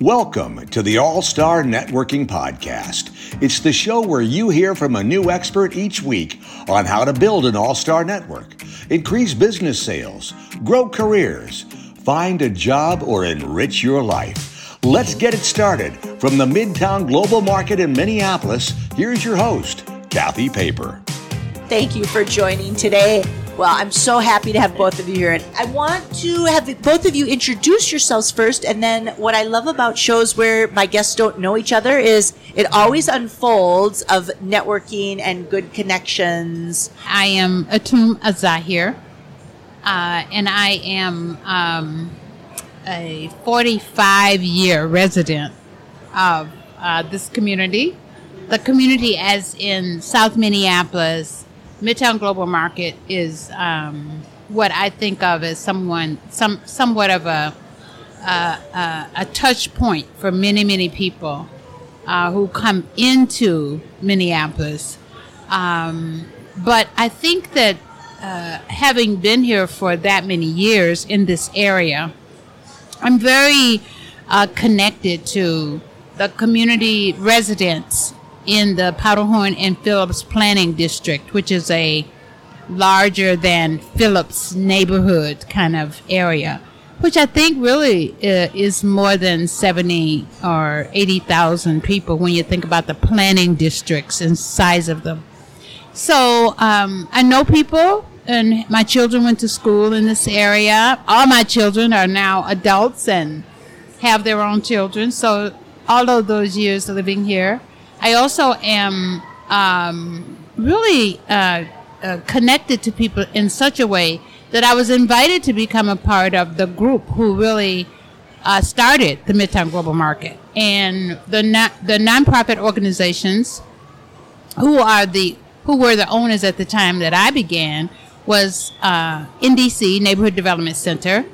Welcome to the All Star Networking Podcast. It's the show where you hear from a new expert each week on how to build an all star network, increase business sales, grow careers, find a job, or enrich your life. Let's get it started. From the Midtown Global Market in Minneapolis, here's your host, Kathy Paper. Thank you for joining today. Well, I'm so happy to have both of you here. And I want to have both of you introduce yourselves first. And then, what I love about shows where my guests don't know each other is it always unfolds of networking and good connections. I am Atum Azzahir, uh, and I am um, a 45 year resident of uh, this community. The community, as in South Minneapolis, Midtown Global Market is um, what I think of as someone, some, somewhat of a, a, a touch point for many, many people uh, who come into Minneapolis. Um, but I think that uh, having been here for that many years in this area, I'm very uh, connected to the community residents in the Powderhorn and Phillips Planning District, which is a larger than Phillips neighborhood kind of area, which I think really uh, is more than 70 or 80,000 people when you think about the planning districts and size of them. So um, I know people, and my children went to school in this area. All my children are now adults and have their own children. So all of those years living here, I also am um, really uh, uh, connected to people in such a way that I was invited to become a part of the group who really uh, started the Midtown Global Market. And the the nonprofit organizations who are the who were the owners at the time that I began was uh, NDC Neighborhood Development Center,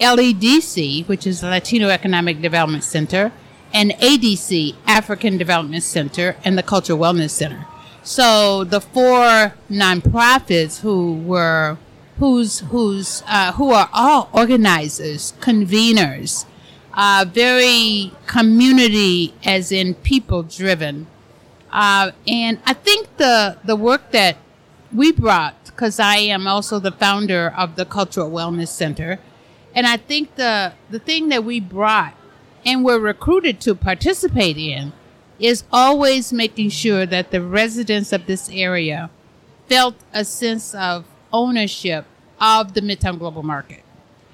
LEDC, which is the Latino Economic Development Center, and ADC, African Development Center, and the Cultural Wellness Center. So the four nonprofits who were who's who's uh, who are all organizers, conveners, uh, very community as in people driven, uh, and I think the the work that we brought because I am also the founder of the Cultural Wellness Center, and I think the the thing that we brought and were recruited to participate in is always making sure that the residents of this area felt a sense of ownership of the Midtown Global Market.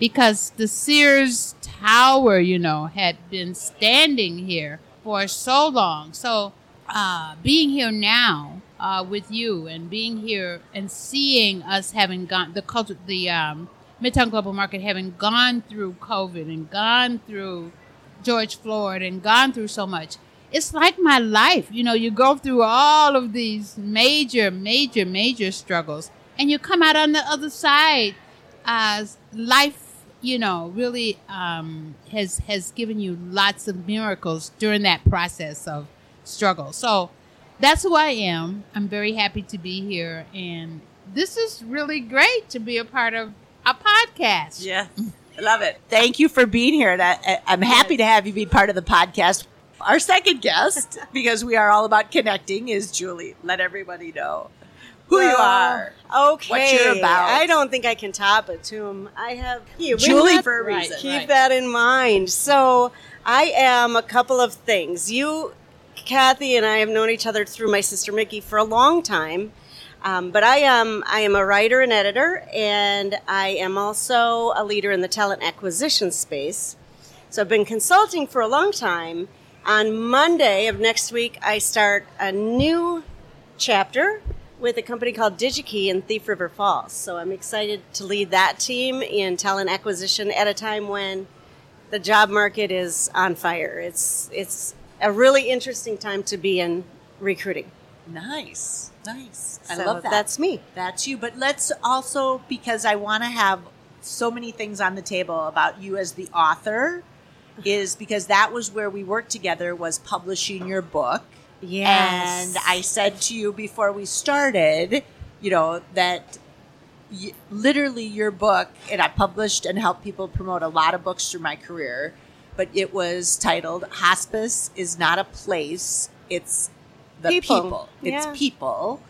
Because the Sears Tower, you know, had been standing here for so long. So, uh, being here now uh, with you and being here and seeing us having gone, the culture, the um, Midtown Global Market having gone through COVID and gone through George Floyd and gone through so much. It's like my life. You know, you go through all of these major, major, major struggles, and you come out on the other side as life, you know, really um, has has given you lots of miracles during that process of struggle. So that's who I am. I'm very happy to be here, and this is really great to be a part of a podcast. Yeah. I love it. Thank you for being here. And I, am happy to have you be part of the podcast. Our second guest, because we are all about connecting, is Julie. Let everybody know who well, you are. Okay. What you're about. I don't think I can top it Atum. I have Julie for a reason. Right, keep right. that in mind. So I am a couple of things. You, Kathy, and I have known each other through my sister Mickey for a long time. Um, but I am I am a writer and editor, and I am also a leader in the talent acquisition space. So I've been consulting for a long time. On Monday of next week, I start a new chapter with a company called DigiKey in Thief River Falls. So I'm excited to lead that team in talent acquisition at a time when the job market is on fire. It's it's a really interesting time to be in recruiting. Nice. Nice. I love that. That's me. That's you. But let's also, because I want to have so many things on the table about you as the author, is because that was where we worked together, was publishing your book. Yes. And I said to you before we started, you know, that literally your book, and I published and helped people promote a lot of books through my career, but it was titled "Hospice is not a place; it's the People. people. It's Yeah. people."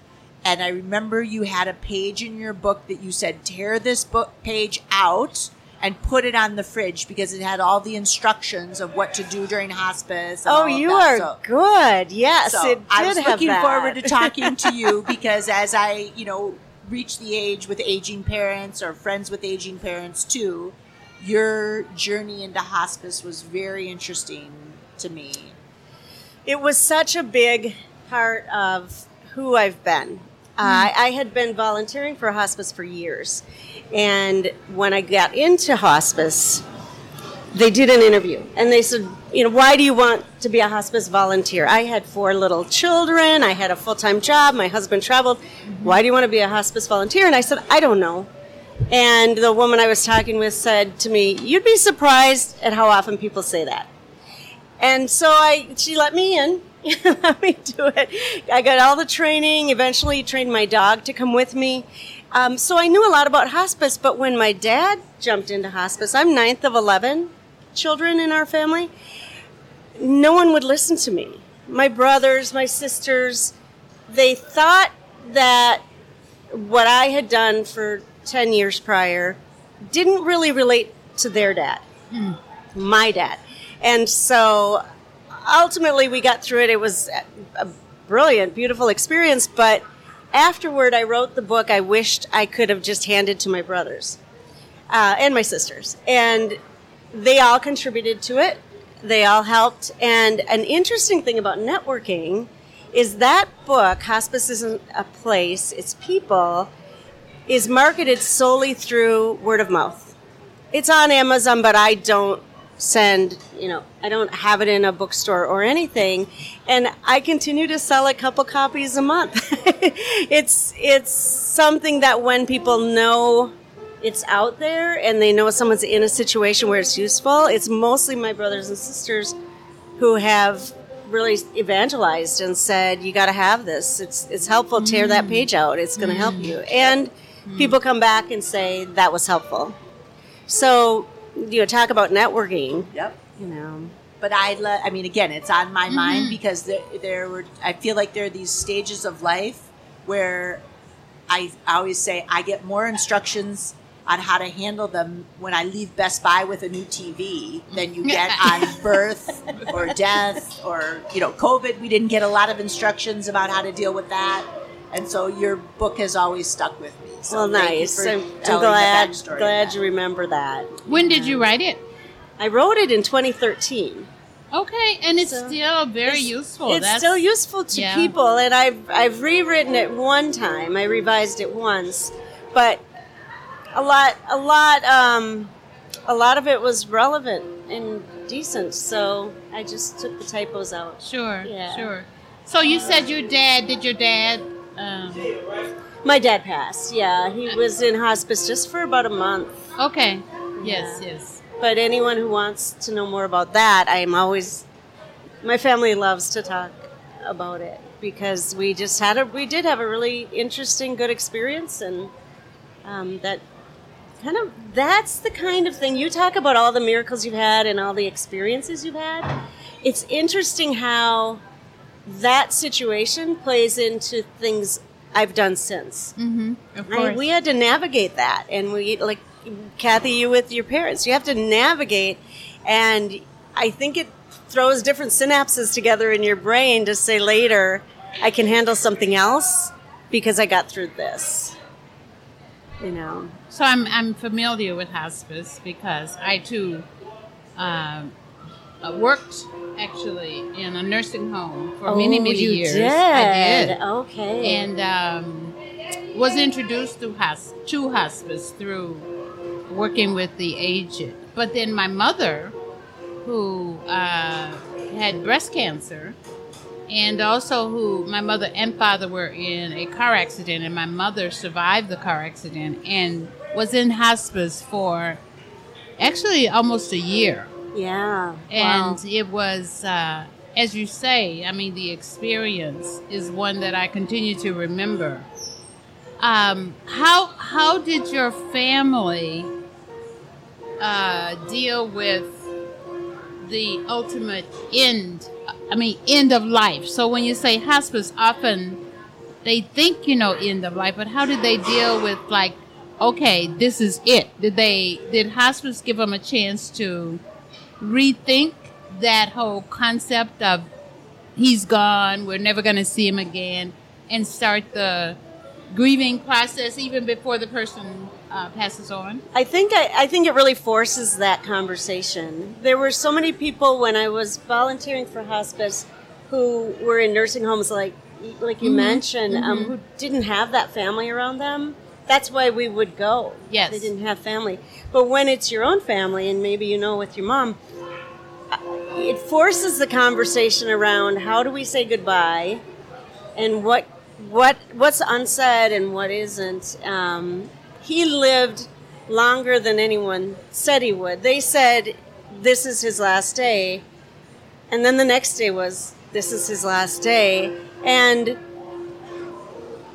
And I remember you had a page in your book that you said, "Tear this book page out." And put it on the fridge because it had all the instructions of what to do during hospice. Oh, you are So- good. Yes, so it did I was have looking that. forward to talking to you because as I, you know, reach the age with aging parents or friends with aging parents too, your journey into hospice was very interesting to me. It was such a big part of who I've been. Uh, I, had been volunteering for hospice for years. And when I got into hospice, they did an interview and they said, you know, why do you want to be a hospice volunteer? I had four little children, I had a full time job, my husband traveled. Why do you want to be a hospice volunteer? And I said, I don't know. And the woman I was talking with said to me, You'd be surprised at how often people say that. And so I, she let me in, let me do it. I got all the training. Eventually, trained my dog to come with me. Um, so I knew a lot about hospice. But when my dad jumped into hospice, I'm ninth of eleven children in our family. No one would listen to me. My brothers, my sisters, they thought that what I had done for ten years prior didn't really relate to their dad my dad. And so ultimately we got through it. It was a brilliant, beautiful experience. But afterward, I wrote the book I wished I could have just handed to my brothers uh, and my sisters. And they all contributed to it, they all helped. And an interesting thing about networking is that book, Hospice Isn't a Place, It's People, is marketed solely through word of mouth it's on Amazon, but I don't send, you know, I don't have it in a bookstore or anything. And I continue to sell a couple copies a month. it's it's something that when people know it's out there and they know someone's in a situation where it's useful, it's mostly my brothers and sisters who have really evangelized and said you got to have this. It's it's helpful. Tear that mm. page out. It's going to help mm. you. And people come back and say that was helpful. So, you know, talk about networking. Yep. You know, But I, le- I mean, again, it's on my mm-hmm. mind because there, there were. I feel like there are these stages of life where I, I always say I get more instructions on how to handle them when I leave Best Buy with a new TV than you get on birth or death or you know COVID. We didn't get a lot of instructions about how to deal with that, and so your book has always stuck with me. So well, nice. I'm, I'm glad glad you remember that. When did you write it? I wrote it in 2013. Okay, and it's So, still very It's- useful. It's That's- still useful to yeah. people, and I've I've rewritten it one time. I revised it once, but a lot a lot um, a lot of it was relevant and decent. So I just took the typos out. Sure, Yeah. sure. So you said your dad, did your dad, um, My dad passed. Yeah, he was in hospice just for about a month. okay. Yes, Yeah. yes. But anyone who wants to know more about that, I'm always. My family loves to talk about it because we just had a we did have a really interesting, good experience, and um, that kind of that's the kind of thing you talk about all the miracles you've had and all the experiences you've had. It's interesting how that situation plays into things I've done since. Mm-hmm. Of I, we had to navigate that, and we like Kathy, you with your parents, you have to navigate, and I think it throws different synapses together in your brain to say later, I can handle something else because I got through this. You know, So I'm I'm familiar with hospice because I too um, uh, worked actually in a nursing home for many many Oh, you years. Did. I did, Okay. and um, was introduced to hos- to hospice through working with the aged. But then my mother, who uh, had breast cancer, and also who my mother and father were in a car accident, and my mother survived the car accident and was in hospice for actually almost a year. Yeah. And wow. it was, uh, as you say, I mean, the experience is one that I continue to remember. Um, how how did your family uh, deal with the ultimate end. I mean, end of life. So when you say hospice, often they think you know end of life, but how did they deal with like, okay, this is it? Did they did hospice give them a chance to rethink that whole concept of he's gone, we're never going to see him again, and start the grieving process even before the person uh, passes on? I think I, I think it really forces that conversation. There were so many people when I was volunteering for hospice who were in nursing homes, like like you Mhm, mentioned, um, mhm. who didn't have that family around them. That's why we would go. Yes. they didn't have family. But when it's your own family, and maybe you know with your mom, uh, it forces the conversation around how do we say goodbye, and what what what's unsaid and what isn't. Um, he lived longer than anyone said he would. They said this is his last day, and then the next day was this is his last day, and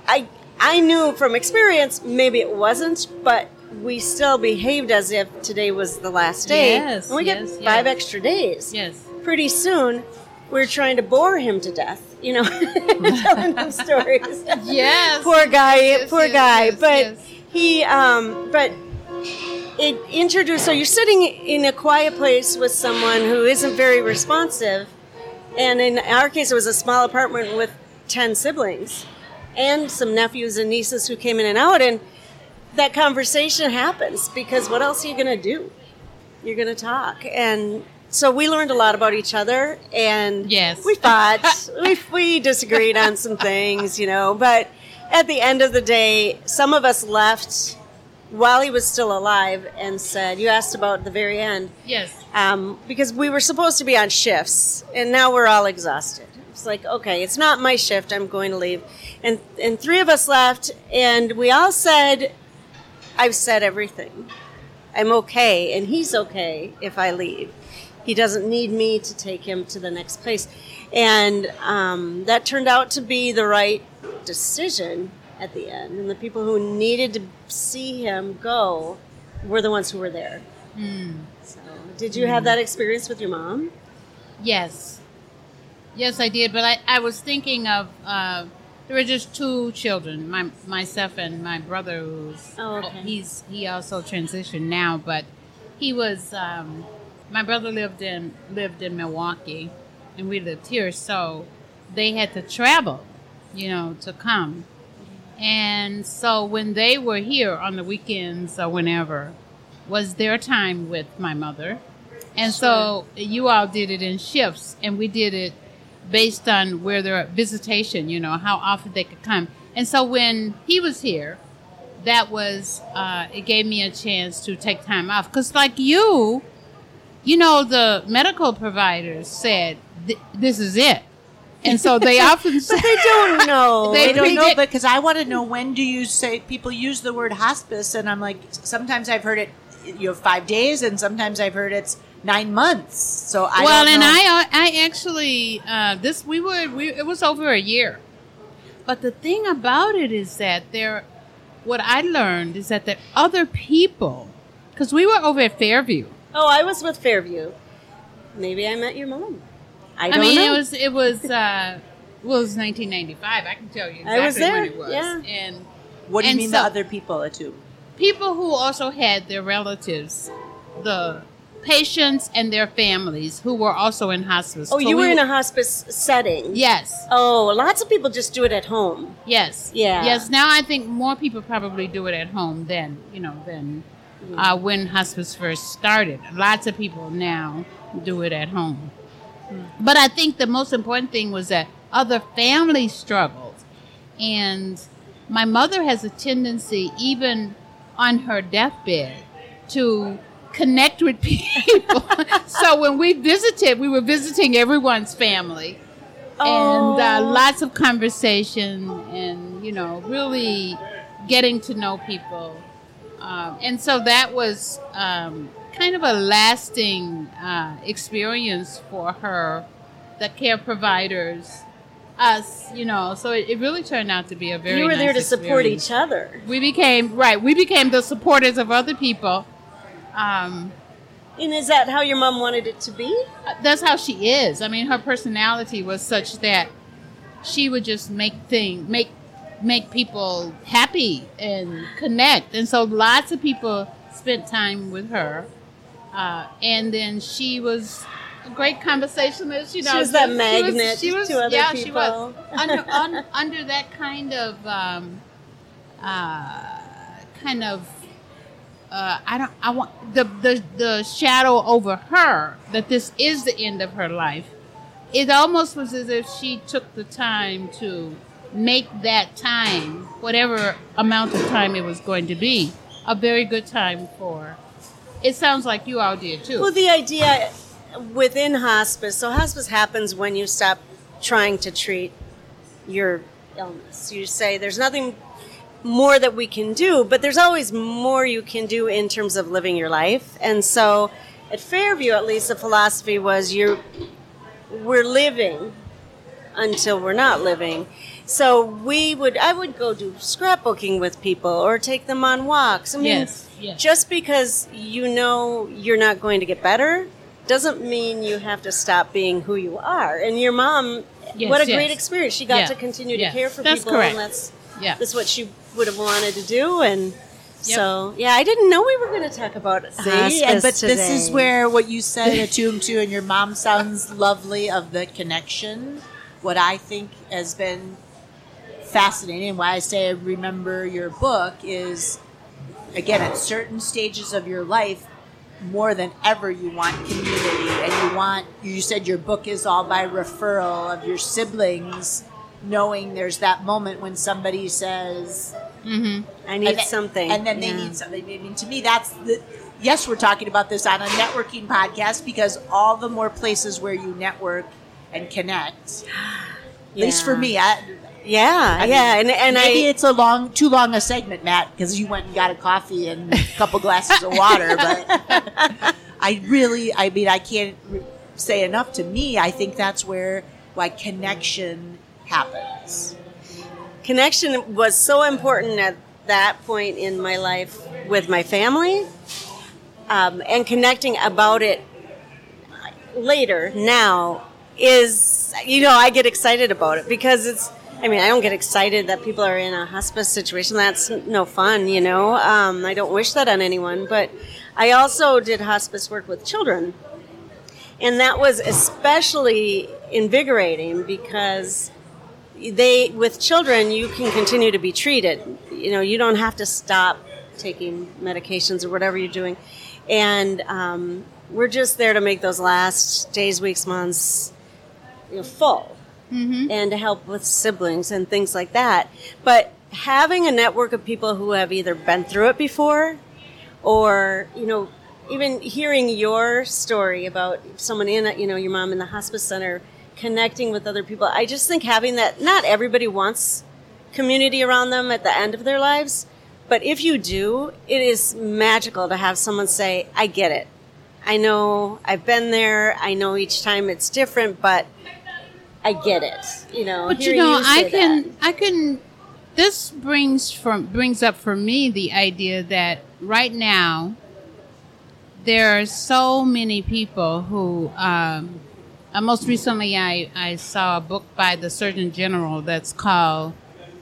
I I knew from experience maybe it wasn't, but we still behaved as if today was the last day, Yes, and we yes, get five yes. extra days. Yes. pretty soon we're trying to bore him to death you know telling him stories. Yes. poor guy Yes, poor guy. but he um but it introduced so you're sitting in a quiet place with someone who isn't very responsive. And in our case it was a small apartment with 10 siblings and some nephews and nieces who came in and out and that conversation happens because what else are you going to do? You're going to talk. And so we learned a lot about each other and Yes. we fought. We, we disagreed on some things you know but at the end of the day some of us left while he was still alive and said you asked about the very end. Yes. um, because we were supposed to be on shifts and now we're all exhausted it's like okay it's not my shift i'm going to leave. And and three of us left and we all said i've said everything. I'm okay and he's okay if i leave. He doesn't need me to take him to the next place. And um, that turned out to be the right decision at the end and the people who needed to see him go were the ones who were there. So, did you have that experience with your mom? Yes. Yes, I did. But I, I was thinking of uh, there were just two children, my myself and my brother. Who's Oh, okay. he's he also transitioned now, but he was um, my brother lived in lived in Milwaukee, and we lived here, so they had to travel, you know, to come. And so when they were here on the weekends or whenever, was their time with my mother. And so you all did it in shifts, and we did it based on where their visitation, you know, how often they could come. And so when he was here, that was, uh, it gave me a chance to take time off. Because, like you, you know, the medical providers said, this is it. And so they often said, They don't know. They I don't know because I want to know when do you say people use the word hospice, and I'm like, sometimes I've heard it, you have five days, and sometimes I've heard it's nine months. So I well, and. I, I actually, uh, this we were, we, it was over a year. But the thing about it is that there, what I learned is that there are other people, because we were over at Fairview. oh, I was with Fairview. Maybe I met your mom. I I, don't mean, know. it was, it was, uh, well, it was 1995. I can tell you exactly I was there, when it was. yeah. And what do you mean so- the other people uh, too? people who also had their relatives, the patients and their families who were also in hospice. oh, So you were in a hospice setting. Yes. Oh, lots of people just do it at home. Yes. Yeah. Yes. Now I think more people probably do it at home than you know than uh, when hospice first started. Lots of people now do it at home. But I think the most important thing was that other families struggled, and my mother has a tendency, even on her deathbed, to connect with people. so when we visited, we were visiting everyone's family and uh, Oh. lots of conversation and you know really getting to know people um, and so that was um, kind of a lasting uh, experience for her the care providers us you know so it, it really turned out to be a very you were there to nice support each other. we became right we became the supporters of other people um, And is that how your mom wanted it to be? That's how she is. I mean, her personality was such that she would just make thing make make people happy and connect. And so lots of people spent time with her. Uh, and then she was a great conversationalist. You know, She was that magnet to other yeah, She people. was under un, under that kind of um, uh, kind of. Uh, I don't. I want the, the the shadow over her that this is the end of her life. It almost was as if she took the time to make that time, whatever amount of time it was going to be, a very good time for. It sounds like you all did too. Well, the idea within hospice, so hospice happens when you stop trying to treat your illness. You say there's nothing more that we can do, but there's always more you can do in terms of living your life. And so at Fairview, at least, the philosophy was you're, we're living until we're not living. So we would, I would go do scrapbooking with people or take them on walks. I mean, Yes, yes. just because you know you're not going to get better doesn't mean you have to stop being who you are. And your mom, Yes, what a yes. great experience. She got Yeah, to continue yeah. to care for That's people, correct. and that's yeah. that's what she would have wanted to do. And so, yeah, I didn't know we were going to talk about See, and, but today. this is where what you said attuned to, and your mom sounds lovely of the connection. What I think has been fascinating, and why I say I remember your book is, again, at certain stages of your life, more than ever, you want community, and you want. You said your book is all by referral of your siblings, knowing there's that moment when somebody says, mm-hmm. I need and then- something, and then they Yeah. need something. I mean, to me, that's the. Yes, we're talking about this on a networking podcast because all the more places where you network and connect, at least for me, I, Yeah, I yeah, mean, and and maybe I it's a long, too long a segment, Matt, because you went and got a coffee and a couple glasses of water. But I really, I mean, I can't say enough. To me, I think that's where why connection happens. connection was so important at that point in my life with my family um, and connecting about it later now is you know i get excited about it because it's i mean i don't get excited that people are in a hospice situation. That's no fun you know? Um, i don't wish that on anyone but i also did hospice work with children. And that was especially invigorating because they with children you can continue to be treated. You know you don't have to stop taking medications or whatever you're doing. And um, we're just there to make those last days weeks months you know, full. And to help with siblings and things like that. But having a network of people who have either been through it before or you know even hearing your story about someone in you know your mom in the hospice center connecting with other people i just think having that not everybody wants community around them at the end of their lives but if you do it is magical to have someone say i get it i know i've been there i know each time it's different but i get it you know But you know, I can, that. I can. This brings from brings up for me the idea that right now there are so many people who. Um, uh, most recently, I I saw a book by the Surgeon General that's called,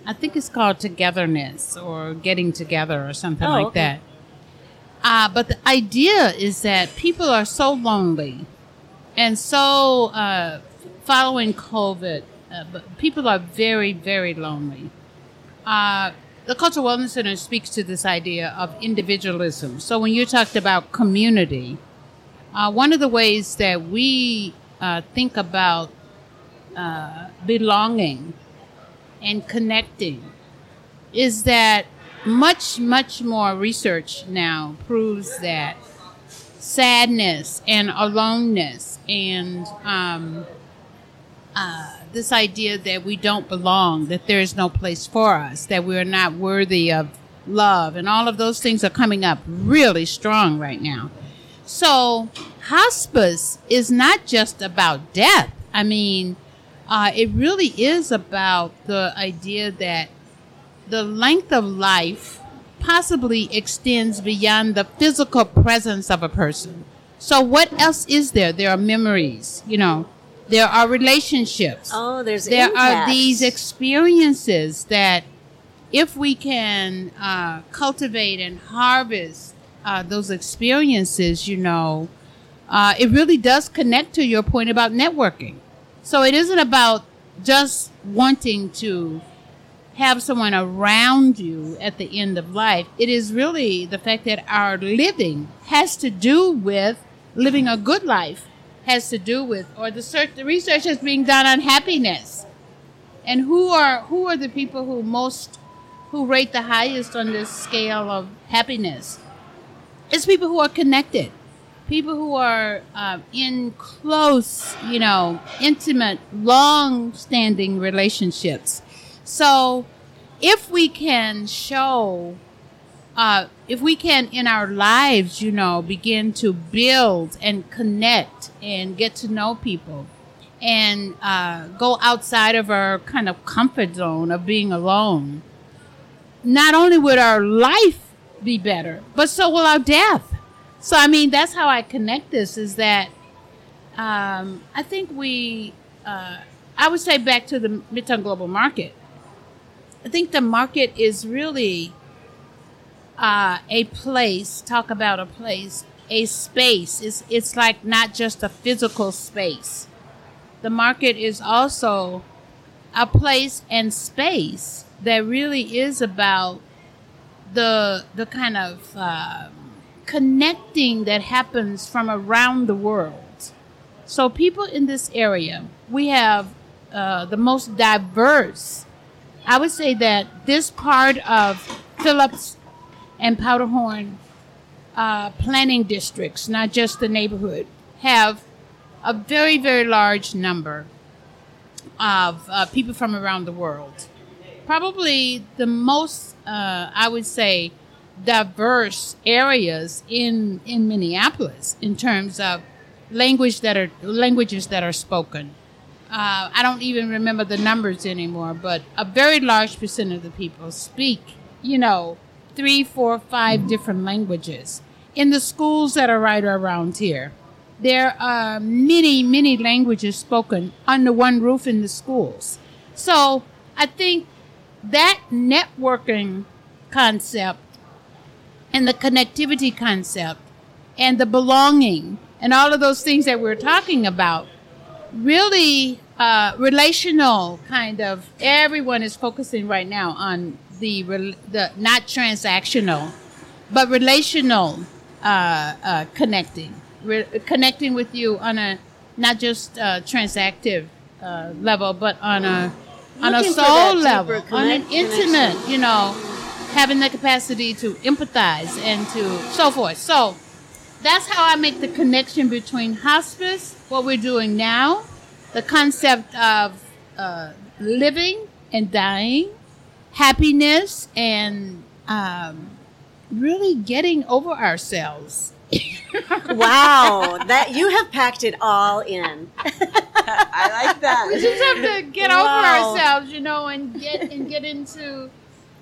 I think it's called Togetherness or Getting Together or something Oh, like okay. that. Uh, but the idea is that people are so lonely and so uh, following COVID, uh, but people are very, very lonely. Uh, the Cultural Wellness Center speaks to this idea of individualism. So when you talked about community, uh, one of the ways that we uh, think about uh, belonging and connecting is that much, much more research now proves that sadness and aloneness and um, uh, this idea that we don't belong, that there is no place for us, that we are not worthy of love, and all of those things are coming up really strong right now. So, hospice is not just about death. I mean, uh, it really is about the idea that the length of life possibly extends beyond the physical presence of a person. So what else is there? There are memories, you know. There are relationships. Oh, there's there are these experiences that if we can uh, cultivate and harvest uh, those experiences, you know, uh, it really does connect to your point about networking. So it isn't about just wanting to have someone around you at the end of life. It is really the fact that our living has to do with living a good life, has to do with, or the search, the research is being done on happiness. And who are who are the people who most who rate the highest on this scale of happiness? It's people who are connected, people who are uh, in close, you know, intimate, long-standing relationships. So, if we can show, uh, if we can in our lives, you know, begin to build and connect and get to know people, and uh, go outside of our kind of comfort zone of being alone, not only would our life be better, but so will our death. So, I mean, that's how I connect this is that um, I think we, uh, I would say back to the Midtown Global Market. I think the market is really uh, a place, talk about a place, a space. It's, it's like not just a physical space. The market is also a place and space that really is about the the kind of uh, connecting that happens from around the world. So people in this area, we have uh, the most diverse. I would say that this part of Phillips and Powderhorn uh, planning districts, not just the neighborhood, have a very very large number of uh, people from around the world. Probably the most, uh, I would say, diverse areas in in Minneapolis in terms of language that are languages that are spoken. Uh, I don't even remember the numbers anymore, but a very large percent of the people speak, you know, three, four, five different languages. In the schools that are right around here, there are many, many languages spoken under one roof in the schools. So I think that networking concept and the connectivity concept and the belonging and all of those things that we're talking about really uh, relational kind of everyone is focusing right now on the the not transactional but relational uh, uh, connecting. Re- connecting with you on a not just uh, transactive uh, level but on a on a Looking soul level on an intimate you know having the capacity to empathize and to so forth so that's how I make the connection between hospice, what we're doing now, the concept of uh, living and dying, happiness, and um, really getting over ourselves. Wow, that you have packed it all in. I like that. We just have to get Wow. over ourselves, you know, and get and get into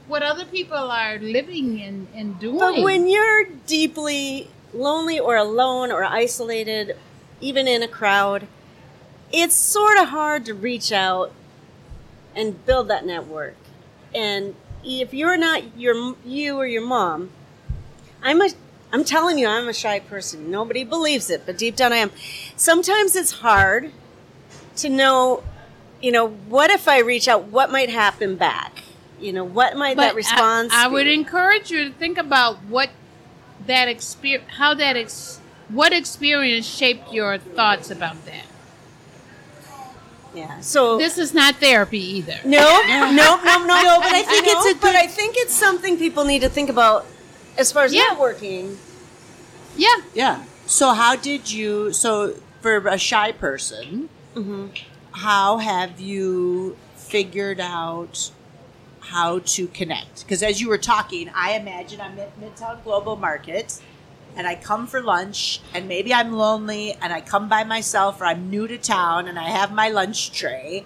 what other people are living and, and doing. But when you're deeply lonely or alone or isolated, even in a crowd, it's sort of hard to reach out and build that network. And if you're not your you or your mom, I'm a I'm telling you, I'm a shy person. Nobody believes it, but deep down I am. Sometimes it's hard to know, you know, what if I reach out? What might happen back? You know, what might that response? I, I would encourage you to think about what that experience, how that ex, what experience shaped your thoughts about that. Yeah. So This is not therapy either. No, no, no, no, no. But I think know, it's a but I think it's something people need to think about as far as Yeah. networking. Yeah. Yeah. So how did you? So for a shy person, mm-hmm. how have you figured out how to connect? Because as you were talking, I imagine I'm at Midtown Global Market. And I come for lunch, and maybe I'm lonely, and I come by myself, or I'm new to town, and I have my lunch tray,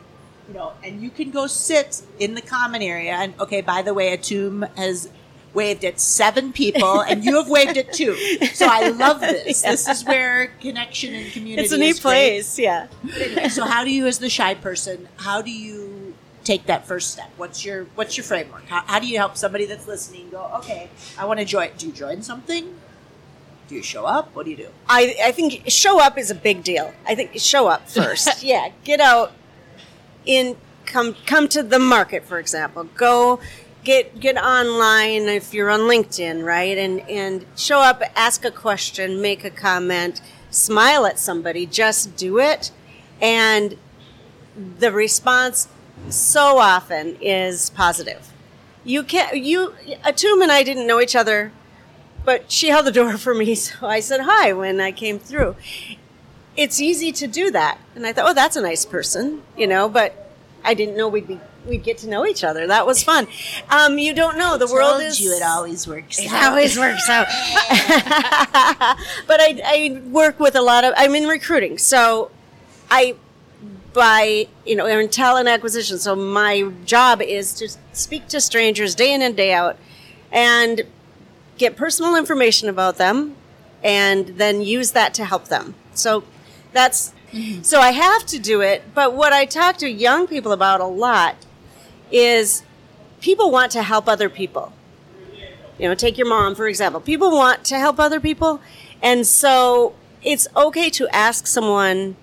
you know. And you can go sit in the common area, and okay, by the way, Atum has waved at seven people, and you have waved at two. So I love this. Yeah. This is where connection and community. It's a is neat place. Yeah. Anyway, so how do you, as the shy person, how do you take that first step? What's your What's your framework? How, how do you help somebody that's listening go? Okay, I want to join. Do you join something? Do you show up? What do you do? I, I think show up is a big deal. I think show up first. yeah, get out in come come to the market, for example. Go get get online if you're on LinkedIn, right? And and show up, ask a question, make a comment, smile at somebody, just do it. And the response so often is positive. You can't you Atum and I didn't know each other but she held the door for me, so I said hi when I came through. It's easy to do that, and I thought, oh, that's a nice person, you know. But I didn't know we'd be we'd get to know each other. That was fun. Um, you don't know the world is you it always works. it out. always works out. but I, I work with a lot of. I'm in recruiting, so I by you know in talent acquisition. So my job is to speak to strangers day in and day out, and get personal information about them, and then use that to help them. So that's mm-hmm. so I have to do it. But what I talk to young people about a lot is people want to help other people you know take your mom for example people want to help other people and so it's okay to ask someone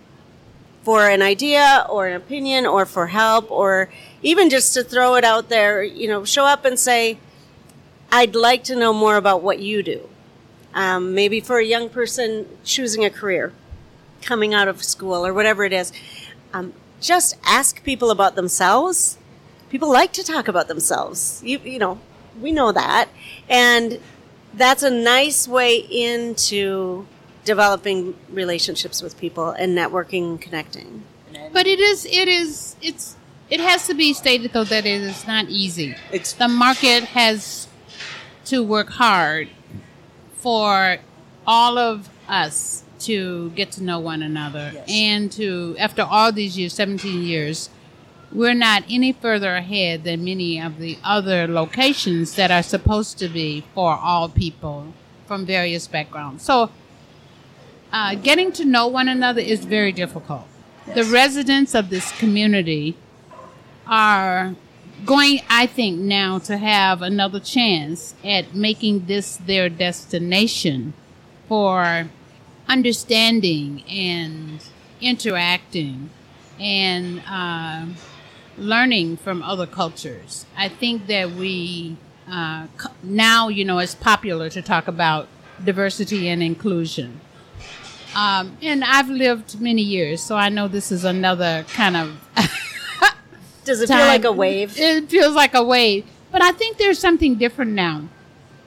for an idea or an opinion or for help or even just to throw it out there you know show up and say i'd like to know more about what you do. Um, maybe for a young person choosing a career coming out of school or whatever it is um, just ask people about themselves. People like to talk about themselves. You, you know we know that. And that's a nice way into developing relationships with people and networking and connecting But it is, it is, it's, it has to be stated though that it is not easy. It's- the market has to work hard for all of us to get to know one another Yes. and to, after all these years, 17 years, we're not any further ahead than many of the other locations that are supposed to be for all people from various backgrounds. So, uh, getting to know one another is very difficult. The residents of this community are going, I think, now to have another chance at making this their destination for understanding and interacting and uh, learning from other cultures. I think that we uh, now, you know, it's popular to talk about diversity and inclusion. Um, and I've lived many years, so I know this is another kind of does it feel like a wave It feels like a wave. But I think there's something different now.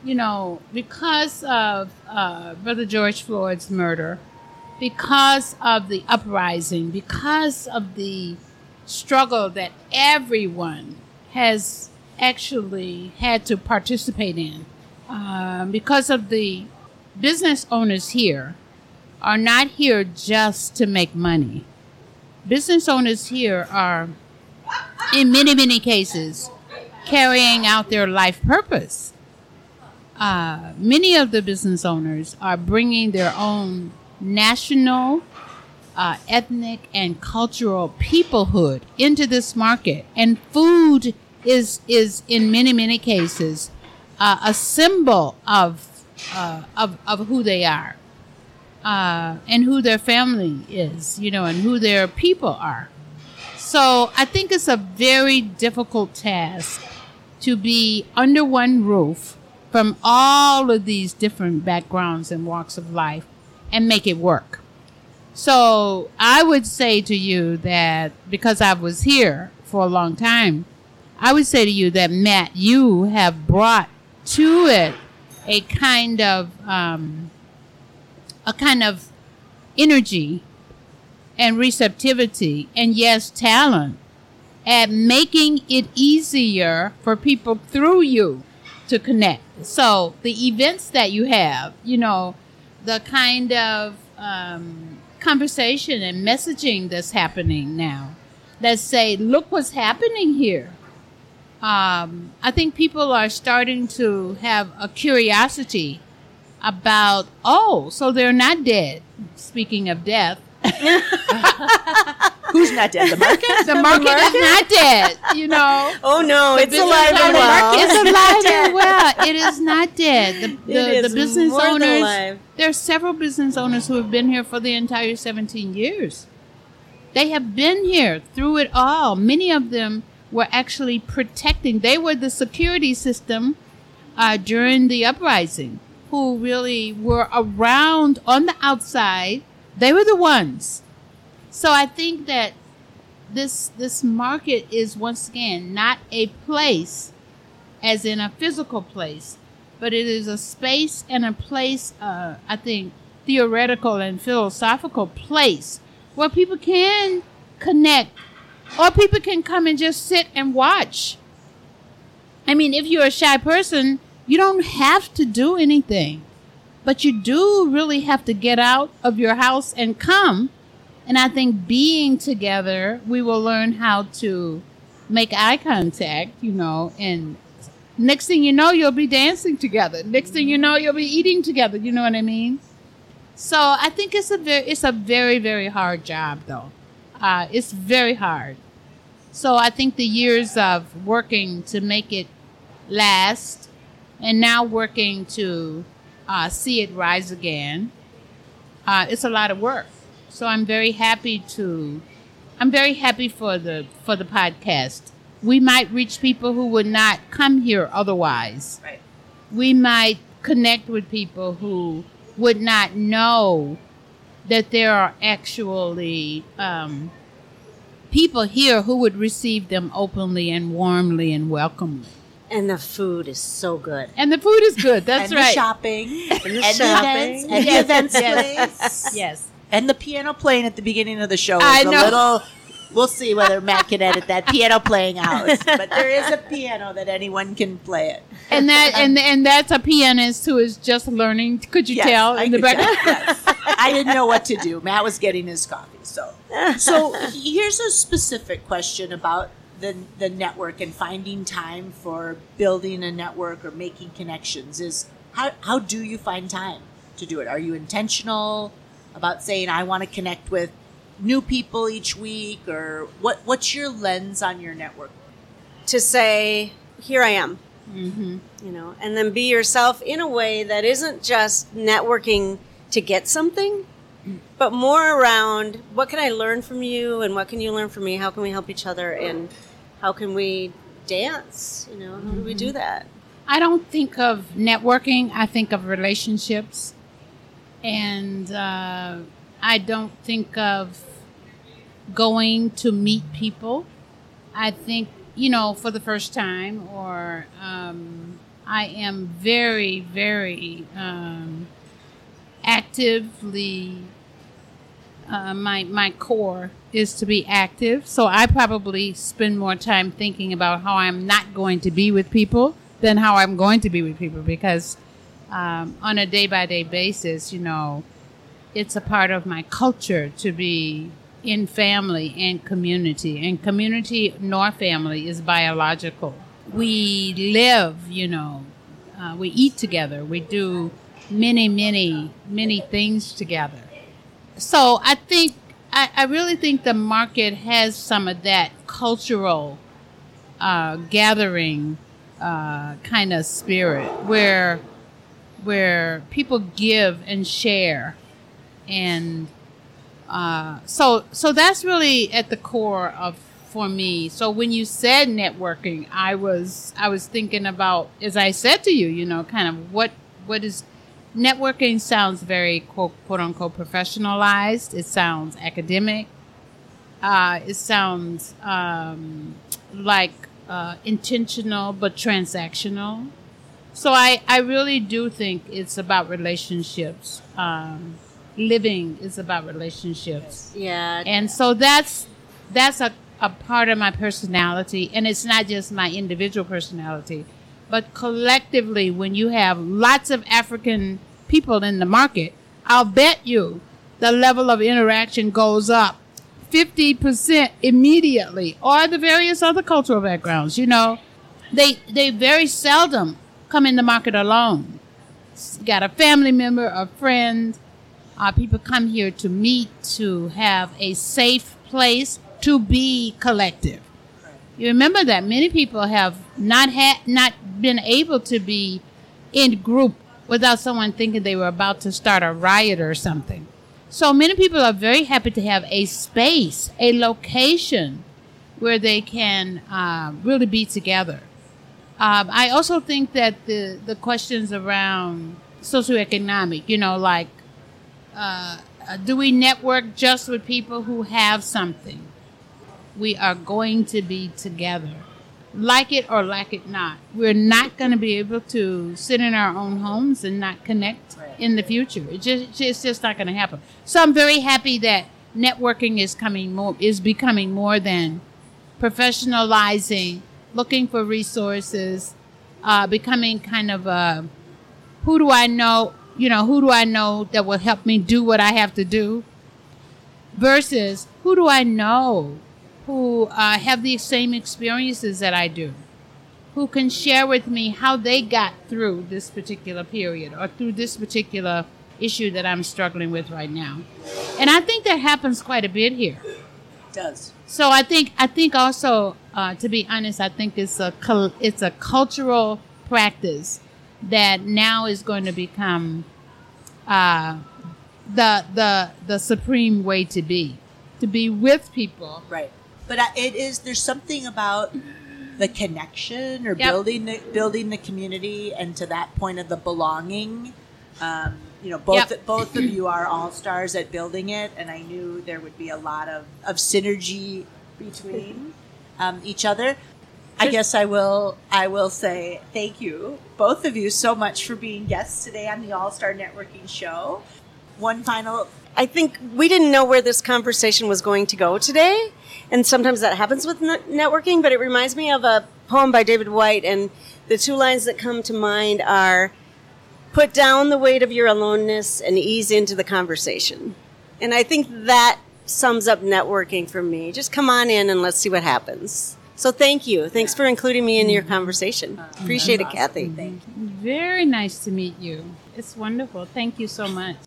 You know, because of uh, Brother George Floyd's murder, because of the uprising, because of the struggle that everyone has actually had to participate in, uh, because of the business owners here are not here just to make money. Business owners here are in many, many cases, carrying out their life purpose. Uh, many of the business owners are bringing their own national, uh, ethnic, and cultural peoplehood into this market, and food is is in many many cases uh, a symbol of, uh, of of who they are uh, and who their family is, you know, and who their people are. So I think it's a very difficult task to be under one roof from all of these different backgrounds and walks of life and make it work. So I would say to you that because I was here for a long time, I would say to you that Matt, you have brought to it a kind of um, a kind of energy and receptivity and yes talent at making it easier for people through you to connect. So the events that you have you know the kind of um, conversation and messaging that's happening now that say look what's happening here. Um, I think people are starting to have a curiosity about, oh, so they're not dead. Speaking of death, Who's not dead? The market? the market, is not dead. You know, Oh no, The it's alive and well. It's alive and well. It is not dead. The, the, is the business owners. alive. There are several business owners who have been here for the entire 17 years. They have been here through it all. Many of them were actually protecting. They were the security system uh, during the uprising, who really were around on the outside. They were the ones. So I think that this this market is once again not a place as in a physical place but it is a space and a place uh, i think theoretical and philosophical place where people can connect or people can come and just sit and watch i mean if you're a shy person you don't have to do anything but you do really have to get out of your house and come and I think being together, we will learn how to make eye contact, you know, and next thing you know, you'll be dancing together. Next thing you know, you'll be eating together. You know what I mean? So I think it's a very, it's a very, very hard job, though. Uh, it's very hard. So I think the years of working to make it last, and now working to uh, see it rise again, uh, it's a lot of work. So I'm very happy to I'm very happy for the for the podcast. We might reach people who would not come here otherwise. Right. We might connect with people who would not know that there are actually um, people here who would receive them openly and warmly and welcomely. And the food is so good. And the food is good. That's and right. the shopping. And the the shopping. events. And the events yes. place. Yes. And the piano playing at the beginning of the show. I is a know. little. We'll see whether Matt can edit that piano playing out. But there is a piano that anyone can play it. and that um, and and that's a pianist who is just learning. Could you Yes, tell I in the could back? tell, yes. I didn't know what to do. Matt was getting his coffee. So, so here's a specific question about the the network and finding time for building a network or making connections. Is how how do you find time to do it? Are you intentional about saying I want to connect with new people each week, or what? What's your lens on your network? To say, here I am. Mm-hmm. You know, and then be yourself in a way that isn't just networking to get something, but more around what can I learn from you and what can you learn from me? How can we help each other and how can we dance? You know, how do we do that? I don't think of networking. I think of relationships, and uh, I don't think of going to meet people. I think you know for the first time, or um, I am very, very um, actively. Uh, my my core is to be active, so I probably spend more time thinking about how I'm not going to be with people than how I'm going to be with people because um, on a day by day basis, you know, it's a part of my culture to be in family and community, and community nor family is biological. We live, you know, uh, we eat together, we do many, many, many things together. So I think I, I really think the market has some of that cultural uh, gathering uh, kind of spirit where where people give and share and uh, so so that's really at the core of for me. So when you said networking i was i was thinking about as i said to you you know kind of what what is networking sounds very quote, quote unquote professionalized. It sounds academic. Uh, it sounds um, like uh, intentional but transactional. So I, I really do think it's about relationships. Um, living is about relationships. Yeah. and so that's that's a, a part of my personality. And it's not just my individual personality but collectively when you have lots of african people in the market i'll bet you the level of interaction goes up 50% immediately or the various other cultural backgrounds you know they they very seldom come in the market alone. Got a family member, a friend. Uh, people come here to meet, to have a safe place, to be collective. You remember that many people have not had not been able to be in group without someone thinking they were about to start a riot or something. So many people are very happy to have a space, a location where they can uh, really be together. Um, I also think that the, the questions around socioeconomic, you know, like uh, do we network just with people who have something? We are going to be together. Like it or like it not. We're not going to be able to sit in our own homes and not connect in the future. It just, it's just not going to happen. So I'm very happy that networking is coming more is becoming more than professionalizing, looking for resources, uh, becoming kind of a who do I know, you know, who do I know that will help me do what I have to do versus who do I know who uh, have the same experiences that I do, who can share with me how they got through this particular period or through this particular issue that I'm struggling with right now. And I think that happens quite a bit here. It does. So I think I think also, uh, to be honest, I think it's a it's a cultural practice that now is going to become uh, the the the supreme way to be, to be with people. Right. But it is. There's something about the connection or Yep. building the building the community, and to that point of the belonging. Um, you know, both Yep. both of you are all stars at building it, and I knew there would be a lot of, of synergy between um, each other. I guess I will. I will say thank you, both of you, so much for being guests today on the All Star Networking Show. One final I think we didn't know where this conversation was going to go today, and sometimes that happens with networking. But it reminds me of a poem by David Whyte, and the two lines that come to mind are "Put down the weight of your aloneness and ease into the conversation." And I think that sums up networking for me. Just come on in and let's see what happens. So thank you. Thanks for including me in your conversation. Mm-hmm. Appreciate it, Kathy. Thank you. Very nice to meet you. It's wonderful. Thank you so much.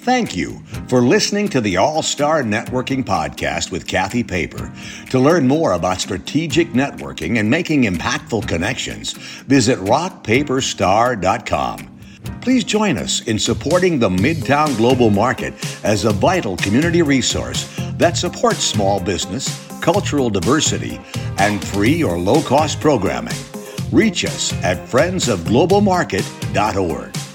Thank you for listening to the All Star Networking Podcast with Kathy Paper. To learn more about strategic networking and making impactful connections, visit rockpaperstar.com. Please join us in supporting the Midtown Global Market as a vital community resource that supports small business, cultural diversity, and free or low cost programming. Reach us at friendsofglobalmarket.org.